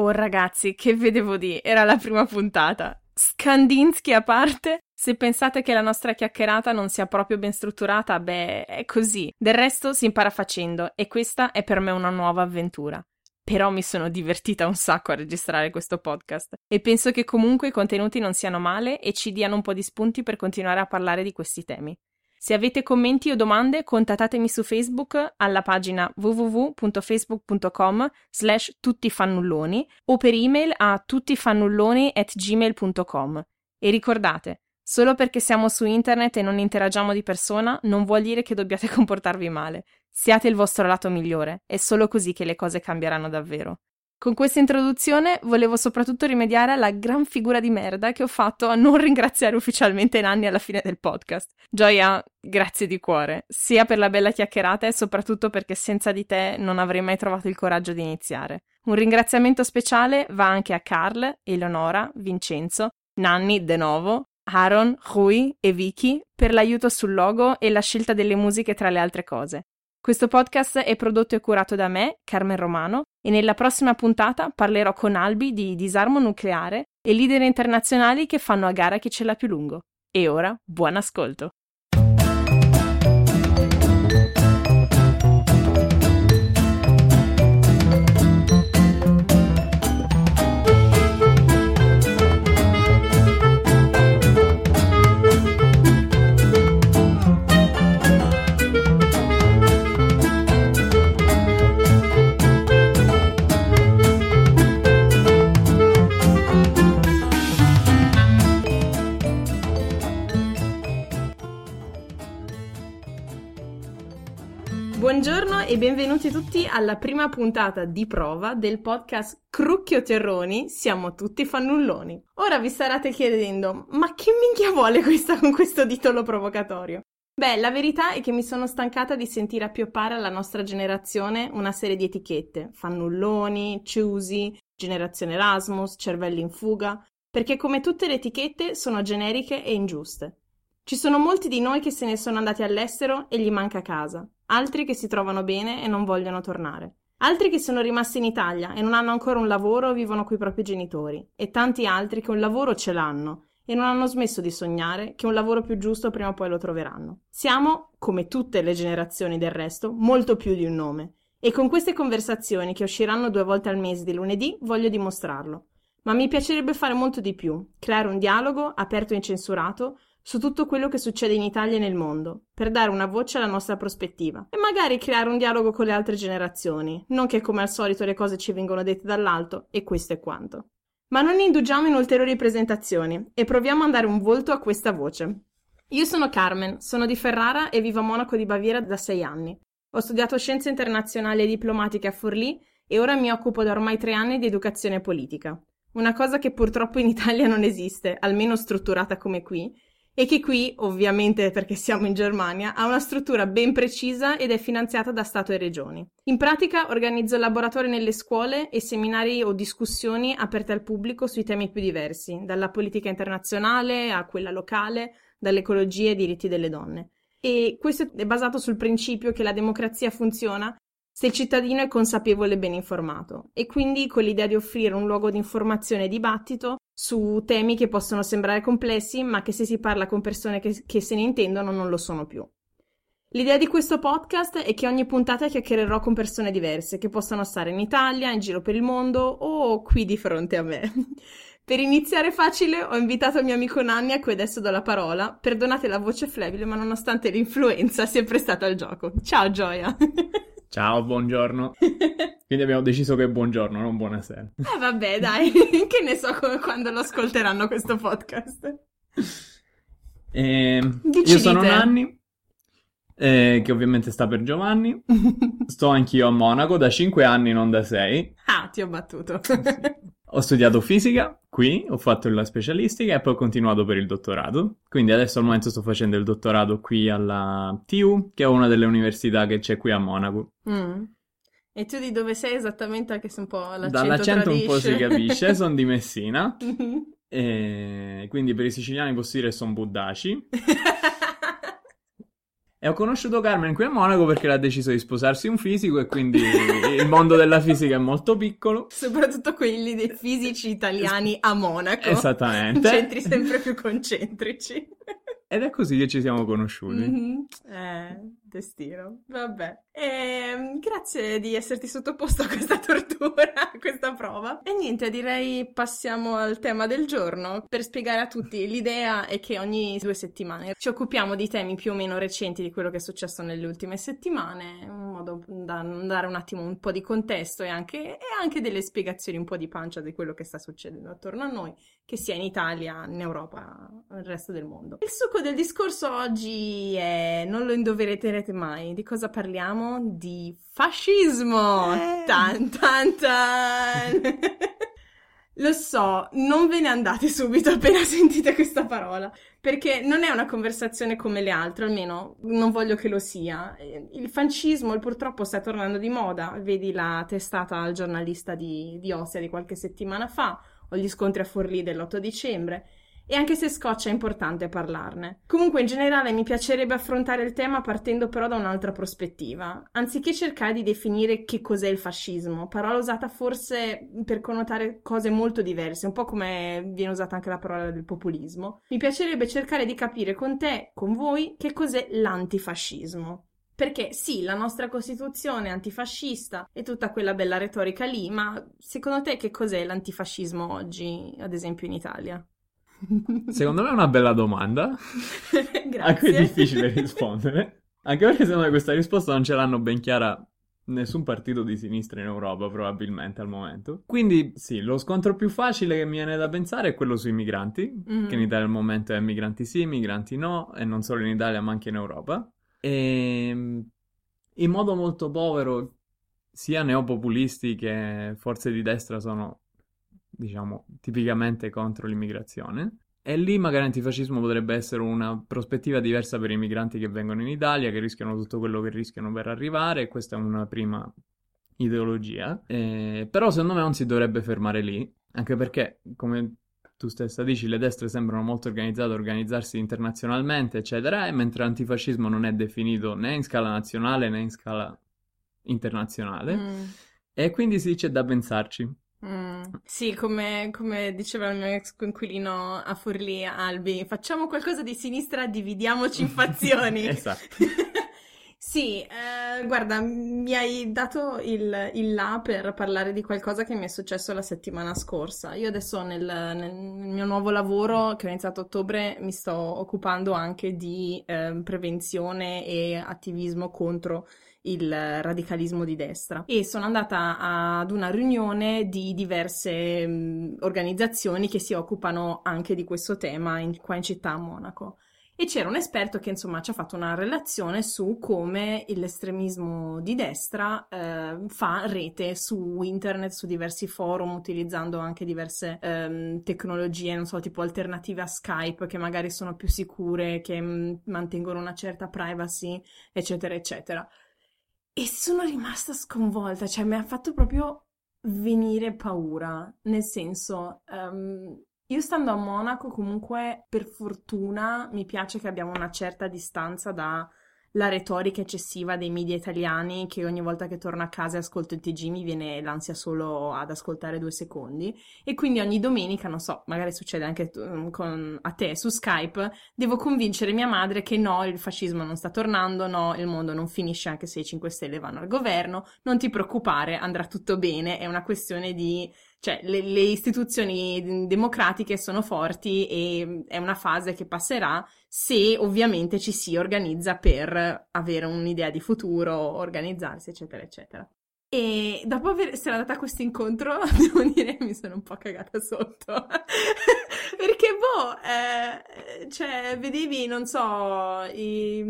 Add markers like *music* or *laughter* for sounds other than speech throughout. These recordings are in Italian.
Oh ragazzi, che vedevo di, era la prima puntata. Skandinsky a parte, se pensate che la nostra chiacchierata non sia proprio ben strutturata, beh, è così. Del resto si impara facendo e questa è per me una nuova avventura. Però mi sono divertita un sacco a registrare questo podcast e penso che comunque i contenuti non siano male e ci diano un po' di spunti per continuare a parlare di questi temi. Se avete commenti o domande, contattatemi su Facebook alla pagina www.facebook.com slash tuttifannulloni o per email a tuttifannulloni at gmail.com. E ricordate, solo perché siamo su internet e non interagiamo di persona non vuol dire che dobbiate *laughs* comportarvi male. Siate il vostro lato migliore, è solo così che le cose cambieranno davvero. Con questa introduzione volevo soprattutto rimediare alla gran figura di merda che ho fatto a non *laughs* ringraziare ufficialmente Nanni alla fine del podcast. Gioia, grazie di cuore, sia per la bella chiacchierata e soprattutto perché senza di te non avrei mai trovato il coraggio di iniziare. Un ringraziamento speciale va anche a Carl, Eleonora, Vincenzo, Nanni de nuovo, Aaron, Rui e Vicky per l'aiuto sul logo e la scelta delle musiche tra le altre cose. Questo podcast è prodotto e curato da me, Carmen Romano, e nella prossima puntata parlerò con Albi di disarmo nucleare e leader internazionali che fanno a gara chi ce l'ha più lungo. E ora, buon ascolto! E benvenuti tutti alla prima puntata di prova del podcast Crucchio Terroni, siamo tutti fannulloni. Ora vi starete chiedendo, ma che minchia vuole questa con questo titolo provocatorio? Beh, la verità è che mi sono stancata di sentire appioppare alla nostra generazione una serie di etichette, fannulloni, ciusi, generazione Erasmus, cervelli in fuga, perché come tutte le etichette sono generiche e ingiuste. Ci sono molti di noi che se ne sono andati all'estero e gli manca casa, altri che si trovano bene e non vogliono tornare. Altri che sono rimasti in Italia e non hanno ancora un lavoro o vivono coi propri genitori, e tanti altri che un lavoro ce l'hanno e non hanno smesso di sognare che un lavoro più giusto prima o poi lo troveranno. Siamo, come tutte le generazioni del resto, molto più di un nome. E con queste conversazioni che usciranno due volte al mese di lunedì voglio dimostrarlo. Ma mi piacerebbe fare molto di più, creare un dialogo aperto e incensurato su tutto quello che succede in Italia e nel mondo, per dare una voce alla nostra prospettiva e magari creare un dialogo con le altre generazioni, non che come al solito le cose ci vengono dette dall'alto e questo è quanto. Ma non indugiamo in ulteriori presentazioni e proviamo a dare un volto a questa voce. Io sono Carmen, sono di Ferrara e vivo a Monaco di Baviera da sei anni. Ho studiato scienze internazionali e diplomatiche a Forlì e ora mi occupo da ormai tre anni di educazione politica. Una cosa che purtroppo in Italia non esiste, almeno strutturata come qui, e che qui, ovviamente perché siamo in Germania, ha una struttura ben precisa ed è finanziata da Stato e Regioni. In pratica organizzo laboratori nelle scuole e seminari o discussioni aperte al pubblico sui temi più diversi, dalla politica internazionale a quella locale, dall'ecologia ai diritti delle donne. E questo è basato sul principio che la democrazia funziona se il cittadino è consapevole e ben informato, e quindi con l'idea di offrire un luogo di informazione e dibattito su temi che possono sembrare complessi, ma che se si parla con persone che, che se ne intendono non lo sono più. L'idea di questo podcast è che ogni puntata chiacchiererò con persone diverse, che possono stare in Italia, in giro per il mondo o qui di fronte a me. *laughs* per iniziare facile ho invitato il mio amico Nanni a cui adesso do la parola. Perdonate la voce flebile, ma nonostante l'influenza si è prestata al gioco. Ciao Gioia! *laughs* Ciao, buongiorno. *laughs* Quindi abbiamo deciso che è buongiorno, non buonasera. Eh vabbè, dai, *laughs* che ne so come, quando lo ascolteranno questo podcast. Eh, io sono Nanni, eh, che ovviamente sta per Giovanni. *laughs* Sto anch'io a Monaco da 5 anni, non da 6. Ah, ti ho battuto. Ho studiato fisica qui, ho fatto la specialistica e poi ho continuato per il dottorato. Quindi adesso al momento sto facendo il dottorato qui alla TU, che è una delle università che c'è qui a Monaco. Mm. E tu di dove sei esattamente? Anche se un po' l'accento Dall'accento tradisce. un po' si capisce, sono di Messina. *laughs* e quindi per i siciliani posso dire che sono buddaci. *laughs* E ho conosciuto Carmen qui a Monaco perché l'ha deciso di sposarsi un fisico e quindi il mondo della fisica è molto piccolo. Soprattutto quelli dei fisici italiani a Monaco. Esattamente. Centri sempre più concentrici. Ed è così che ci siamo conosciuti. Mm-hmm. Eh, destino. Vabbè. E, ehm, grazie di esserti sottoposto a questa *laughs* tortura, a questa prova. E niente, direi passiamo al tema del giorno per spiegare a tutti. L'idea è che ogni due settimane ci occupiamo di temi più o meno recenti di quello che è successo nelle ultime settimane, in modo da dare un attimo un po' di contesto e anche, e anche delle spiegazioni un po' di pancia di quello che sta succedendo attorno a noi, che sia in Italia, in Europa, nel resto del mondo. Il succo del discorso oggi è, non lo indoverete mai, di cosa parliamo? Di fascismo! Eh. Tan tan tan! *laughs* Lo so, non ve ne andate *laughs* subito appena sentite questa parola, perché non è una conversazione come le altre, almeno non voglio che lo sia. Il fascismo purtroppo sta tornando di moda, vedi la testata al giornalista di, di Ostia di qualche settimana fa, o gli scontri a Forlì dell'8 dicembre e anche se scoccia è importante parlarne. Comunque in generale mi piacerebbe affrontare il tema partendo però da un'altra prospettiva, anziché cercare di definire che cos'è il fascismo, parola usata forse per connotare cose molto diverse, un po' come viene usata anche la parola del populismo. Mi piacerebbe cercare di capire con te, con voi, che cos'è l'antifascismo. Perché sì, la nostra Costituzione è antifascista e tutta quella bella retorica lì, ma secondo te che cos'è l'antifascismo oggi, ad esempio in Italia? Secondo me è una bella domanda. Grazie. *laughs* A cui è difficile *laughs* rispondere. Anche perché secondo me questa risposta non ce l'hanno ben chiara nessun partito di sinistra in Europa, probabilmente al momento. Quindi sì, lo scontro più facile che mi viene da pensare è quello sui migranti, mm-hmm. che in Italia al momento è migranti sì, migranti no, e non solo in Italia ma anche in Europa. E ehm, in modo molto povero sia neopopulisti che forze di destra sono diciamo, tipicamente contro l'immigrazione. E lì magari l'antifascismo potrebbe essere una prospettiva diversa per i migranti che vengono in Italia, che rischiano tutto quello che rischiano per arrivare, e questa è una prima ideologia. Eh, però secondo me non si dovrebbe fermare lì, anche perché, come tu stessa dici, le destre sembrano molto organizzate, organizzarsi internazionalmente, eccetera, e mentre l'antifascismo non è definito né in scala nazionale né in scala internazionale. Mm. E quindi sì, c'è da pensarci. Mm, sì, come, come, diceva il mio ex coinquilino a Forlì, Albi, facciamo qualcosa di sinistra, dividiamoci in fazioni. *laughs* esatto. *laughs* sì, eh, guarda, mi hai dato il, il, là per parlare di qualcosa che mi è successo la settimana scorsa. Io adesso nel, nel mio nuovo lavoro, che ho iniziato a ottobre, mi sto occupando anche di eh, prevenzione e attivismo contro il radicalismo di destra e sono andata ad una riunione di diverse mh, organizzazioni che si occupano anche di questo tema in, qua in città a Monaco e c'era un esperto che insomma ci ha fatto una relazione su come l'estremismo di destra eh, fa rete su internet, su diversi forum, utilizzando anche diverse ehm, tecnologie, non so, tipo alternative a Skype, che magari sono più sicure, che mh, mantengono una certa privacy, eccetera, eccetera. E sono rimasta sconvolta, cioè mi ha fatto proprio venire paura, nel senso, um, io stando a Monaco comunque per fortuna mi piace che abbiamo una certa distanza da la retorica eccessiva dei media italiani che ogni volta che torno a casa e ascolto il TG mi viene l'ansia solo ad ascoltare due secondi. E quindi ogni domenica, non so, magari succede anche mm, con, a te su Skype, devo convincere mia madre che no, il fascismo non sta tornando, no, il mondo non finisce anche se i 5 Stelle vanno al governo, non ti preoccupare, andrà tutto bene, è una questione di cioè le, le, istituzioni democratiche sono forti e è una fase che passerà se ovviamente ci si organizza per avere un'idea di futuro, organizzarsi, eccetera, eccetera. E dopo aver, essere andata a questo incontro, *laughs* devo dire, mi sono un po' cagata sotto. *laughs* Perché, boh, eh, cioè, vedevi, non so, i,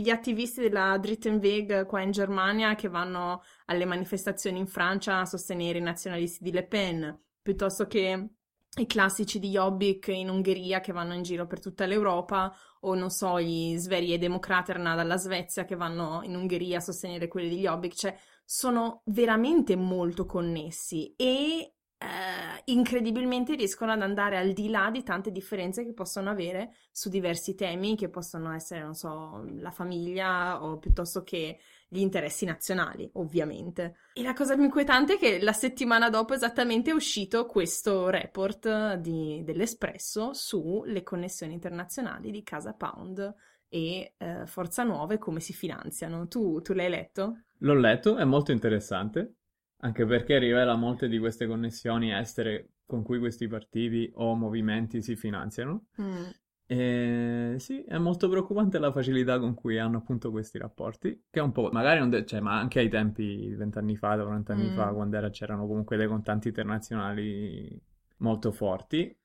gli attivisti della Drittenweg qua in Germania che vanno alle manifestazioni in Francia a sostenere i nazionalisti di Le Pen, piuttosto che i classici di Jobbik in Ungheria che vanno in giro per tutta l'Europa, o non so, gli Sverige Demokraterna dalla Svezia che vanno in Ungheria a sostenere quelli di Jobbik, cioè sono veramente molto connessi e eh, incredibilmente riescono ad andare al di là di tante differenze che possono avere su diversi temi, che possono essere, non so, la famiglia o piuttosto che gli interessi nazionali, ovviamente. E la cosa più inquietante è che la settimana dopo esattamente è uscito questo report di, dell'Espresso sulle connessioni internazionali di Casa Pound e eh, Forza Nuova e come si finanziano. Tu, tu l'hai letto? L'ho letto, è molto interessante, anche perché rivela molte di queste connessioni estere con cui questi partiti o movimenti si finanziano. Mm. E sì, è molto preoccupante la facilità con cui hanno appunto questi rapporti, che è un po', magari non de- cioè, ma anche ai tempi, vent'anni fa, 40 anni mm. fa, quando era, c'erano comunque dei contanti internazionali molto forti.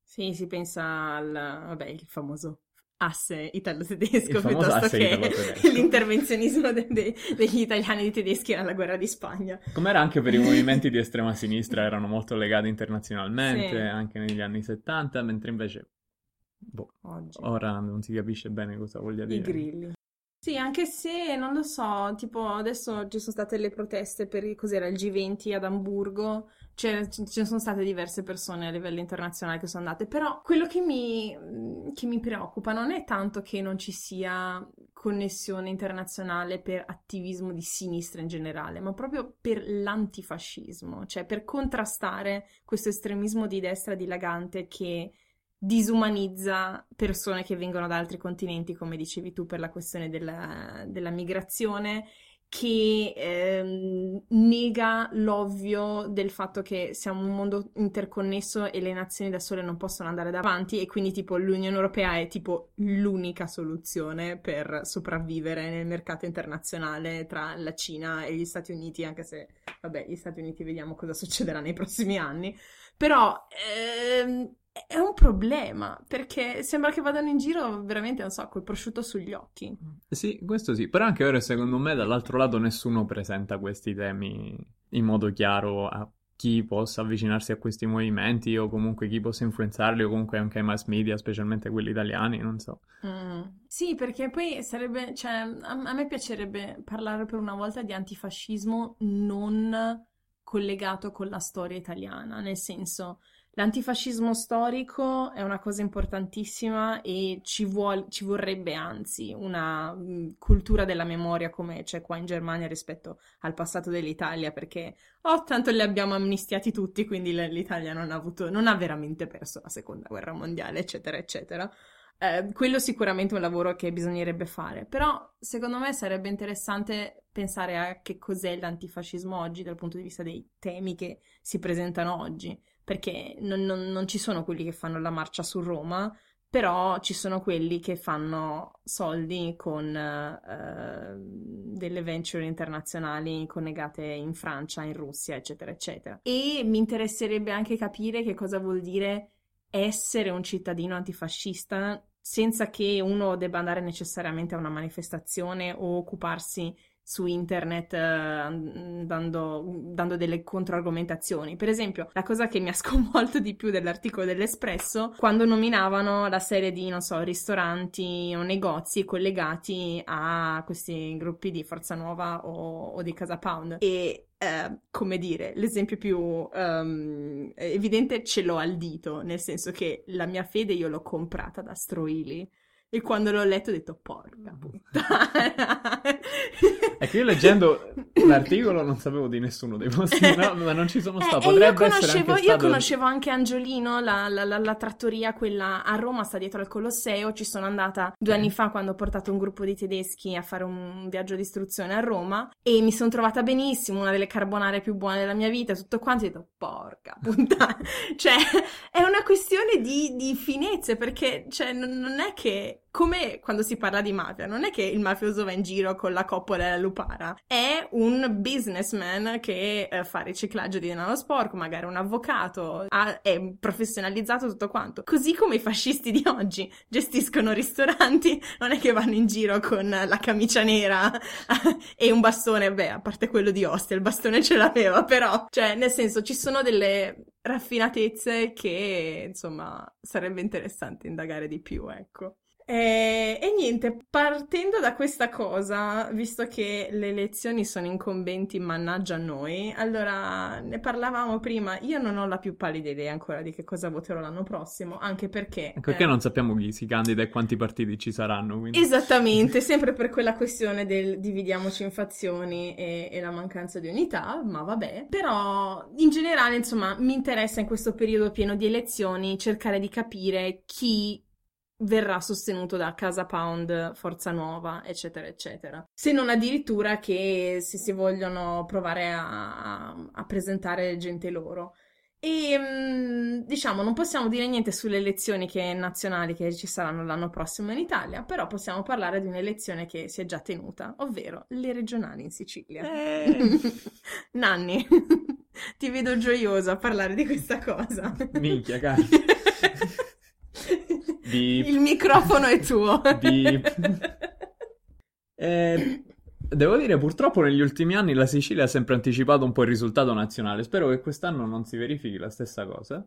Sì, si pensa al, vabbè, il famoso asse italo-tedesco piuttosto che italo-tedesco. *laughs* l'intervenzionismo de- de- degli italiani e dei tedeschi nella guerra di Spagna. Come era anche per i *laughs* movimenti di estrema sinistra, erano molto legati internazionalmente, sì. anche negli anni 70, mentre invece boh, ora non si capisce bene cosa voglia dire. I grilli. Sì, anche se non lo so, tipo adesso ci sono state le proteste per cos'era il G20 ad Amburgo, ce ne sono state diverse persone a livello internazionale che sono andate, però quello che mi, che mi preoccupa non è tanto che non ci sia connessione internazionale per attivismo di sinistra in generale, ma proprio per l'antifascismo, cioè per contrastare questo estremismo di destra dilagante che disumanizza persone che vengono da altri continenti, come dicevi tu, per la questione della, della migrazione, che ehm, nega l'ovvio del fatto che siamo un mondo interconnesso e le nazioni da sole non possono andare davanti e quindi tipo l'Unione Europea è tipo l'unica soluzione per sopravvivere nel mercato internazionale tra la Cina e gli Stati Uniti, anche se vabbè, gli Stati Uniti vediamo cosa succederà nei prossimi anni. Però ehm, è un problema perché sembra che vadano in giro veramente, non so, col prosciutto sugli occhi. Sì, questo sì, però anche ora secondo me dall'altro lato nessuno presenta questi temi in modo chiaro a chi possa avvicinarsi a questi movimenti o comunque chi possa influenzarli o comunque anche ai mass media, specialmente quelli italiani, non so. Mm. Sì, perché poi sarebbe, cioè, a, a me piacerebbe parlare per una volta di antifascismo non collegato con la storia italiana, nel senso L'antifascismo storico è una cosa importantissima e ci, vuol, ci vorrebbe anzi una mh, mm, cultura della memoria come c'è qua in Germania rispetto al passato dell'Italia, perché oh, tanto li abbiamo amnistiati tutti, quindi l'Italia non ha, avuto, non ha veramente perso la seconda guerra mondiale, eccetera, eccetera. Eh, quello sicuramente è un lavoro che bisognerebbe fare, però secondo me sarebbe interessante pensare a che cos'è l'antifascismo oggi dal punto di vista dei temi che si presentano oggi perché non, non, non ci sono quelli che fanno la marcia su Roma, però ci sono quelli che fanno soldi con uh, delle venture internazionali connegate in Francia, in Russia, eccetera, eccetera. E mi interesserebbe anche capire che cosa vuol dire essere un cittadino antifascista senza che uno debba andare necessariamente a una manifestazione o occuparsi su internet eh, dando, dando, delle controargomentazioni. Per esempio, la cosa che mi ha *laughs* sconvolto di più dell'articolo dell'Espresso, quando nominavano la serie di, non so, ristoranti o negozi collegati a questi gruppi di Forza Nuova o, o di Casa Pound. E eh, come dire, l'esempio più um, evidente ce l'ho al dito, nel senso che la mia fede io l'ho comprata da Stroili e quando l'ho letto ho detto, porca puttana. È che io leggendo *laughs* l'articolo non sapevo di nessuno dei posti, no, ma non ci sono eh, stato. Potrebbe io essere anche Io conoscevo anche Angiolino, la, la, la, la, trattoria, quella a Roma, sta dietro al Colosseo. Ci sono andata due anni fa quando ho portato un gruppo di tedeschi a fare un viaggio di istruzione a Roma e mi sono trovata benissimo, una delle carbonare più buone della mia vita, tutto quanto. ho detto, porca puttana. *laughs* cioè, è una questione di, di finezze, perché cioè, non, non è che come quando si parla di mafia, non è che il mafioso va in giro con la coppola e la lupara, è un businessman che eh, fa riciclaggio di denaro sporco, magari un avvocato, ha, è professionalizzato tutto quanto. Così come i fascisti di oggi gestiscono ristoranti, non è che vanno in giro con la camicia nera *laughs* e un bastone, beh, a parte quello di Ostia, il bastone ce l'aveva, però, cioè, nel senso, ci sono delle raffinatezze che, insomma, sarebbe interessante indagare di più, ecco. E, e, niente, partendo da questa cosa, visto che le elezioni sono incombenti, mannaggia a noi, allora ne parlavamo prima. Io non ho la più pallida idea ancora di che cosa voterò l'anno prossimo, anche perché. Perché eh, non sappiamo chi si candida e quanti partiti ci saranno. Quindi. Esattamente, *laughs* sempre per quella questione del dividiamoci in fazioni e, e la mancanza di unità, ma vabbè. Però in generale, insomma, mi interessa in questo periodo pieno di elezioni cercare di capire chi verrà sostenuto da Casa Pound, Forza Nuova, eccetera, eccetera. Se non addirittura che se si vogliono provare a, a presentare gente loro. E mm, diciamo, non possiamo dire niente sulle elezioni che, nazionali che ci saranno l'anno prossimo in Italia, però possiamo parlare di un'elezione che si è già tenuta, ovvero le regionali in Sicilia. Eh. *laughs* Nanni, *laughs* ti vedo gioioso a parlare di questa cosa. Minchia, cazzo. *laughs* Beep. Il microfono è tuo. *laughs* eh, devo dire, purtroppo negli ultimi anni la Sicilia ha sempre anticipato un po' il risultato nazionale. Spero che quest'anno non si verifichi la stessa cosa.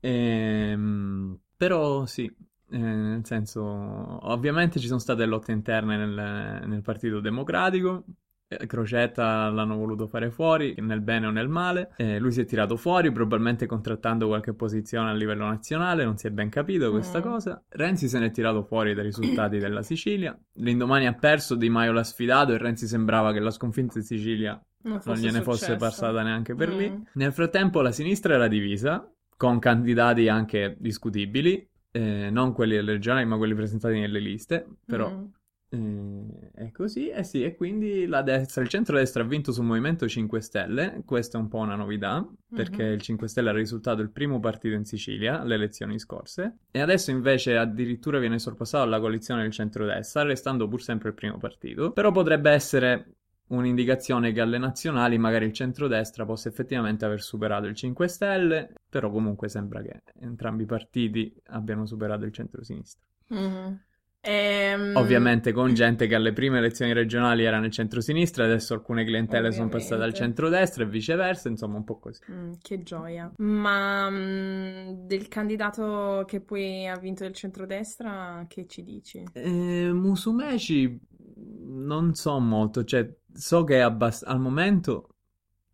Ehm, però sì, eh, nel senso, ovviamente ci sono state lotte interne nel, nel Partito Democratico. Eh, Crocetta l'hanno voluto fare fuori, nel bene o nel male. Eh, lui si è tirato fuori, probabilmente contrattando qualche posizione a livello nazionale, non si è ben capito questa mm. cosa. Renzi se ne è tirato fuori dai risultati della Sicilia. L'indomani ha perso, Di Maio l'ha sfidato e Renzi sembrava che la sconfitta in Sicilia non, non gliene successo. fosse passata neanche per mm. lì. Nel frattempo la sinistra era divisa, con candidati anche discutibili, eh, non quelli regionali ma quelli presentati nelle liste, però... Mm eh, è così, eh sì, e quindi la destra, il centro-destra ha vinto sul Movimento 5 Stelle, questa è un po' una novità, perché mm-hmm. il 5 Stelle è risultato il primo partito in Sicilia alle elezioni scorse, e adesso invece addirittura viene sorpassato alla coalizione del centro-destra, restando pur sempre il primo partito, però potrebbe essere un'indicazione che alle nazionali magari il centro-destra possa effettivamente aver superato il 5 Stelle, però comunque sembra che entrambi i partiti abbiano superato il centro-sinistra. Mm-hmm. Ehm... Ovviamente con gente che alle prime elezioni regionali era nel centro-sinistra, adesso alcune clientele Ovviamente. sono passate al centro-destra e viceversa, insomma un po' così. Mm, che gioia. Ma mm, del candidato che poi ha vinto il centro-destra, che ci dici? Eh, Musumeci non so molto, cioè so che abbast- al momento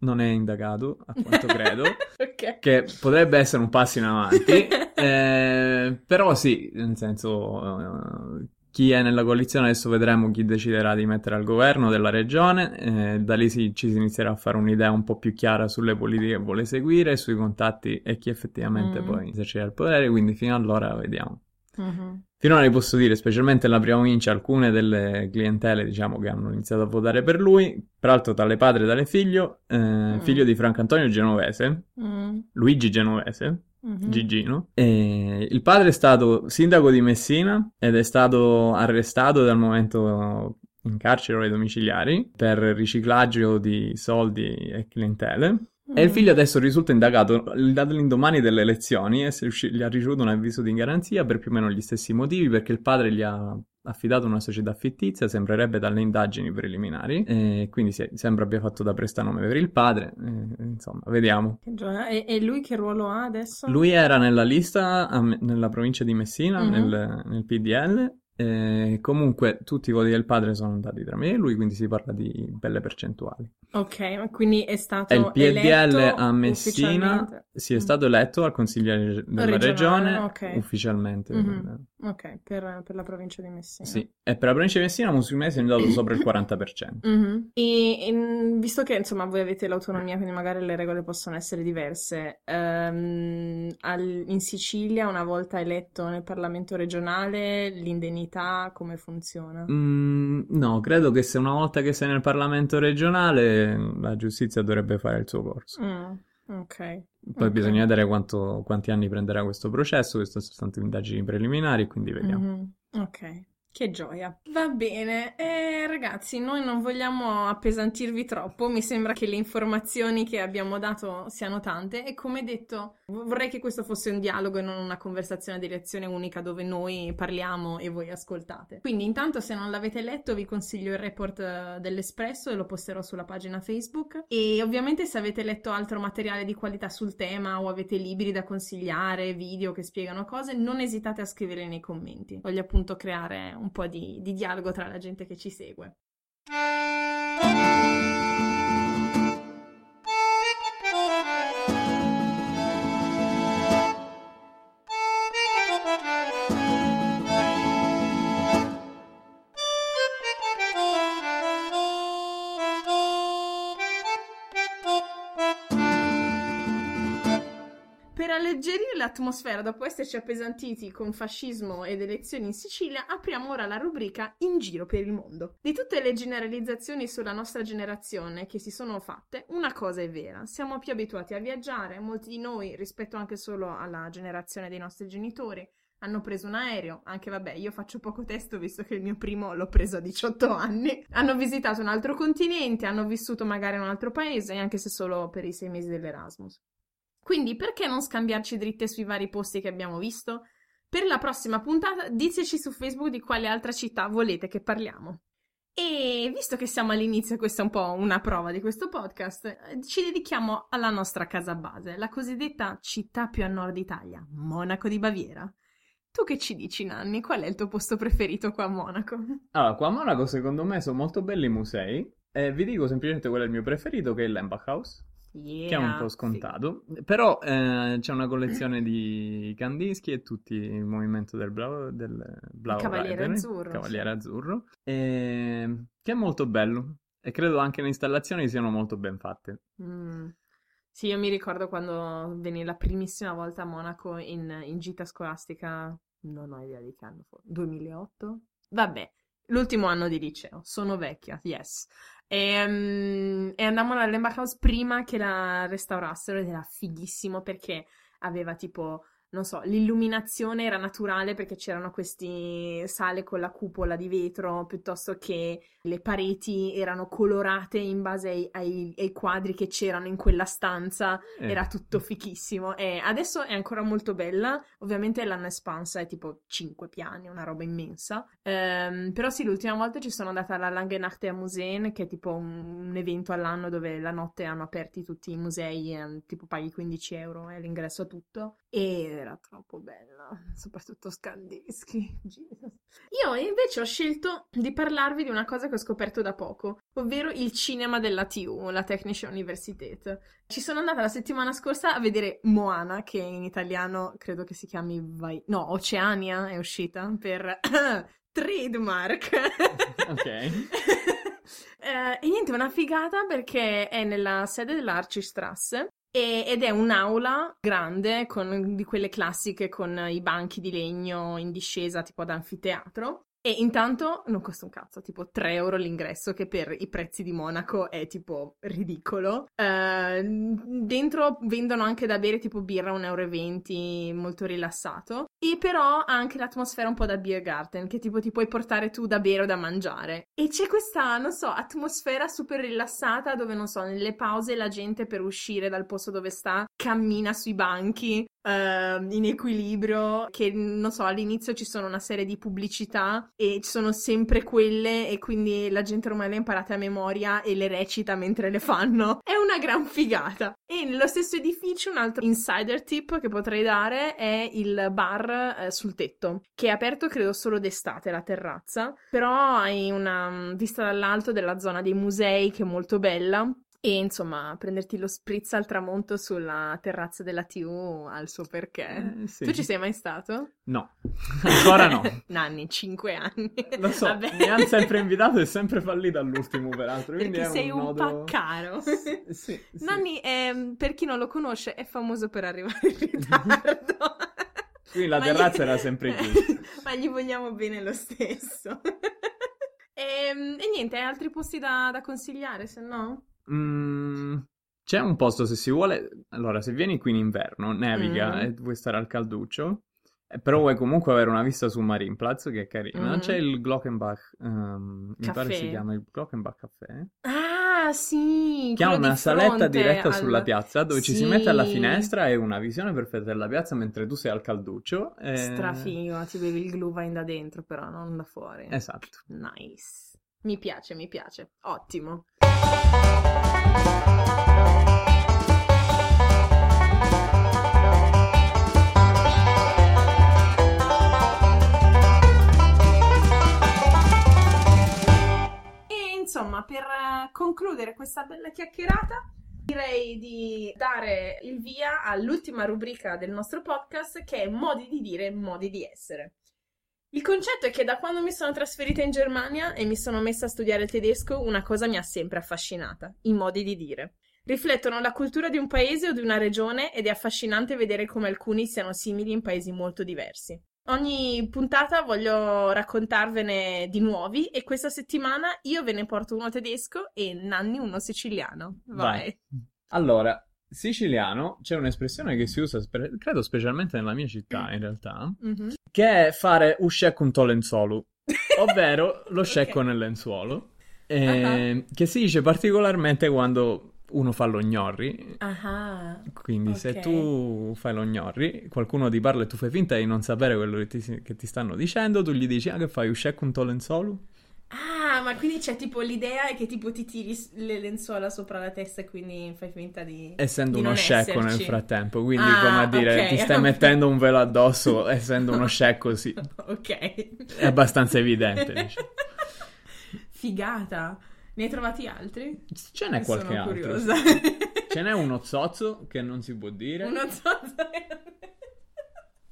non è indagato, a quanto *laughs* credo, okay. che potrebbe essere un passo in avanti, *laughs* eh, però sì, nel senso, uh, chi è nella coalizione adesso vedremo chi deciderà di mettere al governo della regione, eh, da lì si, ci si inizierà a fare un'idea un po' più chiara sulle politiche che vuole seguire, sui contatti e chi effettivamente mm. poi eserciterà il potere, quindi fino allora vediamo. Mm-hmm. Finora vi posso dire, specialmente nella prima vincia, alcune delle clientele, diciamo, che hanno iniziato a votare per lui, peraltro tale padre e tale figlio, eh, mm. figlio di Franco Antonio Genovese, mm. Luigi Genovese, mm-hmm. Gigino. E il padre è stato sindaco di Messina ed è stato arrestato dal momento in carcere ai domiciliari per riciclaggio di soldi e clientele. E il figlio adesso risulta indagato dall'indomani delle elezioni e gli ha ricevuto un avviso di garanzia per più o meno gli stessi motivi, perché il padre gli ha affidato una società fittizia, sembrerebbe dalle indagini preliminari, e quindi si, sembra abbia fatto da prestanome per il padre, e, insomma, vediamo. E, e, lui che ruolo ha adesso? Lui era nella lista a, nella provincia di Messina, mm-hmm. nel, nel PDL, eh, comunque tutti i voti del padre sono andati tra me e lui, quindi si parla di belle percentuali. Ok, quindi è stato è il PDL a Messina, si è stato eletto al consiglio della regione okay. ufficialmente. Mm-hmm. Ok, per, per, la provincia di Messina. Sì, e per la provincia di Messina Musumesi è andato *coughs* sopra il 40%. Mm-hmm. E, e, visto che insomma voi avete l'autonomia, quindi magari le regole possono essere diverse, um, al, in Sicilia una volta eletto nel Parlamento regionale l'indennità come funziona? Mm, no, credo che se una volta che sei nel Parlamento regionale la giustizia dovrebbe fare il suo corso. Mm. Ok. Poi okay. bisogna vedere quanto, quanti anni prenderà questo processo, queste sono state indagini preliminari, quindi vediamo. Mm-hmm. Ok. Che gioia. Va bene, eh, ragazzi, noi non vogliamo appesantirvi troppo, mi sembra che le informazioni che abbiamo dato siano tante e come detto vorrei che questo fosse un dialogo e non una conversazione di lezione unica dove noi parliamo e voi ascoltate. Quindi intanto se non l'avete letto vi consiglio il report eh, dell'Espresso e lo posterò sulla pagina Facebook e ovviamente se avete letto altro materiale di qualità sul tema o avete libri da consigliare, video che spiegano cose, non esitate a scrivere nei commenti. Voglio appunto creare un po' di, di dialogo tra la gente che ci segue. Alleggerire l'atmosfera, dopo esserci appesantiti con fascismo ed elezioni in Sicilia, apriamo ora la rubrica In giro per il mondo. Di tutte le generalizzazioni sulla nostra generazione che si sono fatte, una cosa è vera: siamo più abituati a viaggiare, molti di noi, rispetto anche solo alla generazione dei nostri genitori, hanno preso un aereo, anche vabbè, io faccio poco testo visto che il mio primo l'ho preso a 18 anni. Hanno visitato un altro continente, hanno vissuto magari in un altro paese, anche se solo per i sei mesi dell'Erasmus. Quindi perché non scambiarci dritte sui vari posti che abbiamo visto? Per la prossima puntata diteci su Facebook di quale altra città volete che parliamo. E visto che siamo all'inizio, questa è un po' una prova di questo podcast, ci dedichiamo alla nostra casa base, la cosiddetta città più a nord Italia, Monaco di Baviera. Tu che ci dici, Nanni? Qual è il tuo posto preferito qua a Monaco? Allora, qua a Monaco secondo me sono molto belli i musei. E vi dico semplicemente qual è il mio preferito, che è il Lambach House. Yeah, che è un po' scontato, sì. però eh, c'è una collezione di Kandinsky e tutti il movimento del Blau, del Blau Cavaliere Rider, Azzurro, Cavaliere sì. Azzurro e, che è molto bello e credo anche le installazioni siano molto ben fatte. Mm. Sì, io mi ricordo quando venì la primissima volta a Monaco in, in gita scolastica, non ho idea di che anno fu, 2008? Vabbè, l'ultimo anno di liceo, sono vecchia, yes. E, um, e andammo alla Lambach House prima che la restaurassero ed era fighissimo perché aveva tipo, non so, l'illuminazione era naturale perché c'erano queste sale con la cupola di vetro piuttosto che le pareti erano colorate in base ai, ai, ai quadri che c'erano in quella stanza, eh. era tutto fichissimo. E adesso è ancora molto bella, ovviamente l'hanno espansa, è tipo 5 piani, una roba immensa, ehm, però sì, l'ultima volta ci sono andata alla Langenacht Museen, che è tipo un, un, evento all'anno dove la notte hanno aperti tutti i musei, e, tipo paghi 15 euro e l'ingresso a tutto, e era troppo bella, soprattutto Skandinski. Io invece ho scelto di parlarvi di una cosa che ho scoperto da poco, ovvero il cinema della TU, la Technische Universität. Ci sono andata la settimana scorsa a vedere Moana, che in italiano credo che si chiami Vai... no, Oceania è uscita per *coughs* trademark. *laughs* ok. *laughs* Eh, e niente, una figata perché è nella sede dell'Archistrasse e, ed è un'aula grande con, di quelle classiche con i banchi di legno in discesa tipo ad anfiteatro e intanto non costa un cazzo, tipo 3 euro l'ingresso, che per i prezzi di Monaco è tipo ridicolo. Uh, dentro vendono anche da bere tipo birra 1,20 euro, molto rilassato. E però ha anche l'atmosfera un po' da beer garden, che tipo ti puoi portare tu da bere o da mangiare. E c'è questa, non so, atmosfera super rilassata dove, non so, nelle pause la gente per uscire dal posto dove sta cammina sui banchi uh, in equilibrio, che non so, all'inizio ci sono una serie di pubblicità e ci sono sempre quelle e quindi la gente ormai le ha imparate a memoria e le recita mentre le fanno. È una gran figata. E nello stesso edificio un altro insider tip che potrei dare è il bar eh, sul tetto, che è aperto credo solo d'estate la terrazza, però hai una mm, vista dall'alto della zona dei musei che è molto bella e insomma, prenderti lo spritz al tramonto sulla terrazza della TU ha il suo perché. Eh, sì. Tu ci sei mai stato? No, ancora no. *laughs* Nanni, 5 anni. Lo so, Vabbè. mi hanno sempre invitato e sempre fallito all'ultimo peraltro. Perché sei un, un nodo... paccaro. sì, sì, Nanni, è, per chi non lo conosce, è famoso per arrivare in ritardo. *laughs* Qui la terrazza gli... era sempre *laughs* chiusa. Ma gli vogliamo bene lo stesso. e, ehm, e niente, hai altri posti da, da consigliare, se no? Mm, c'è un posto se si vuole. Allora, se vieni qui in inverno, neviga mm. e vuoi stare al calduccio. Eh, Però vuoi comunque avere una vista su Marienplatz che è carina. Mhm. C'è il Glockenbach, ehm, mi pare si chiama il Glockenbach Caffè. Ah, sì, Che ha una saletta diretta al- sulla piazza dove ci si mette alla Sì. finestra e una visione perfetta della piazza mentre tu sei al calduccio. e- Strafigo, ti bevi il Glühwein da dentro, però non da fuori. Esatto. Nice. Mi piace, mi piace. Ottimo. Concludere questa bella chiacchierata, direi di dare il via all'ultima rubrica del nostro podcast che è modi di dire, modi di essere. Il concetto è che da quando mi sono trasferita in Germania e mi sono messa a studiare il tedesco, una cosa mi ha sempre affascinata, i modi di dire. Riflettono la cultura di un paese o di una regione ed è affascinante vedere come alcuni siano simili in paesi molto diversi. Ogni puntata voglio raccontarvene di nuovi e questa settimana io ve ne porto uno tedesco e Nanni uno siciliano. Vai. Vai. Allora, siciliano c'è un'espressione che si usa, spe- credo specialmente nella mia città in realtà, Mhm. Che è fare uscè con to lenzuolo, *laughs* ovvero lo scecco Ok. nel lenzuolo, eh, che si dice particolarmente quando uno fa lo gnorri. Ah, Quindi se Ok. tu fai lo gnorri, qualcuno ti parla e tu fai finta di non sapere quello che ti, che ti stanno dicendo, tu gli dici, ah che fai, uscè con to lenzuolo? Ma quindi c'è tipo l'idea è che tipo ti tiri le lenzuola sopra la testa e quindi fai finta di... Essendo di uno non scecco nel esserci. frattempo, quindi Ah, come a dire, ok. ti stai mettendo un velo addosso, *laughs* essendo uno scecco, sì, Ok. è abbastanza evidente. diciamo. *laughs* Figata. Ne hai trovati altri? Ce n'è qualche Sono altro. curiosa. Ce n'è uno zozzo che non si può dire. Uno zozzo.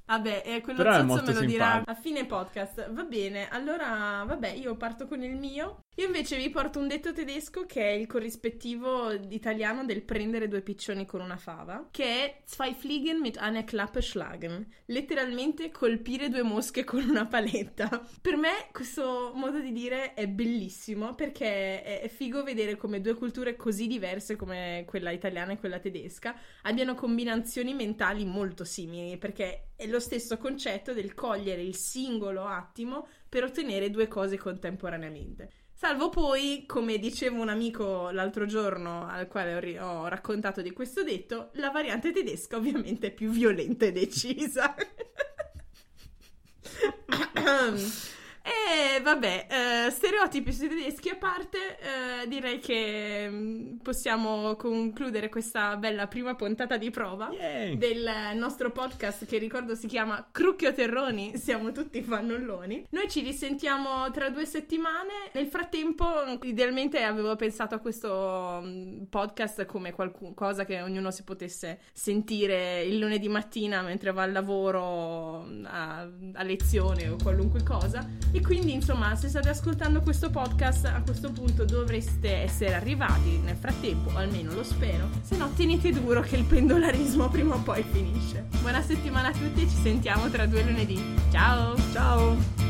Vabbè, eh, quello Però zozzo me lo dirà simpatico. a fine podcast. Va bene, allora, vabbè, io parto con il mio. Io invece vi porto un detto tedesco che è il corrispettivo italiano del prendere due piccioni con una fava, che è zwei Fliegen mit einer Klappe schlagen, letteralmente colpire due mosche con una paletta. Per me questo modo di dire è bellissimo perché è figo vedere come due culture così diverse come quella italiana e quella tedesca abbiano combinazioni mentali molto simili, perché è lo stesso concetto del cogliere il singolo attimo per ottenere due cose contemporaneamente. Salvo poi, come diceva un amico l'altro giorno al quale ho, ri- ho raccontato di questo detto, la variante tedesca ovviamente è più violenta e decisa. *coughs* *coughs* *coughs* E vabbè, eh, stereotipi sui tedeschi a parte, eh, direi che mm, possiamo concludere questa bella prima puntata di prova Yay! del nostro podcast che ricordo si chiama Crucchio Terroni, siamo tutti fannulloni. Noi ci risentiamo tra due settimane. Nel frattempo, idealmente avevo pensato a questo mm, podcast come qualcosa che ognuno si potesse sentire il lunedì mattina mentre va al lavoro, a, a lezione o qualunque cosa. E quindi, insomma, se state ascoltando questo podcast, a questo punto dovreste essere arrivati nel frattempo, o almeno lo spero. Se no, tenete duro che il pendolarismo prima o poi finisce. Buona settimana a tutti e ci sentiamo tra due lunedì. Ciao! Ciao!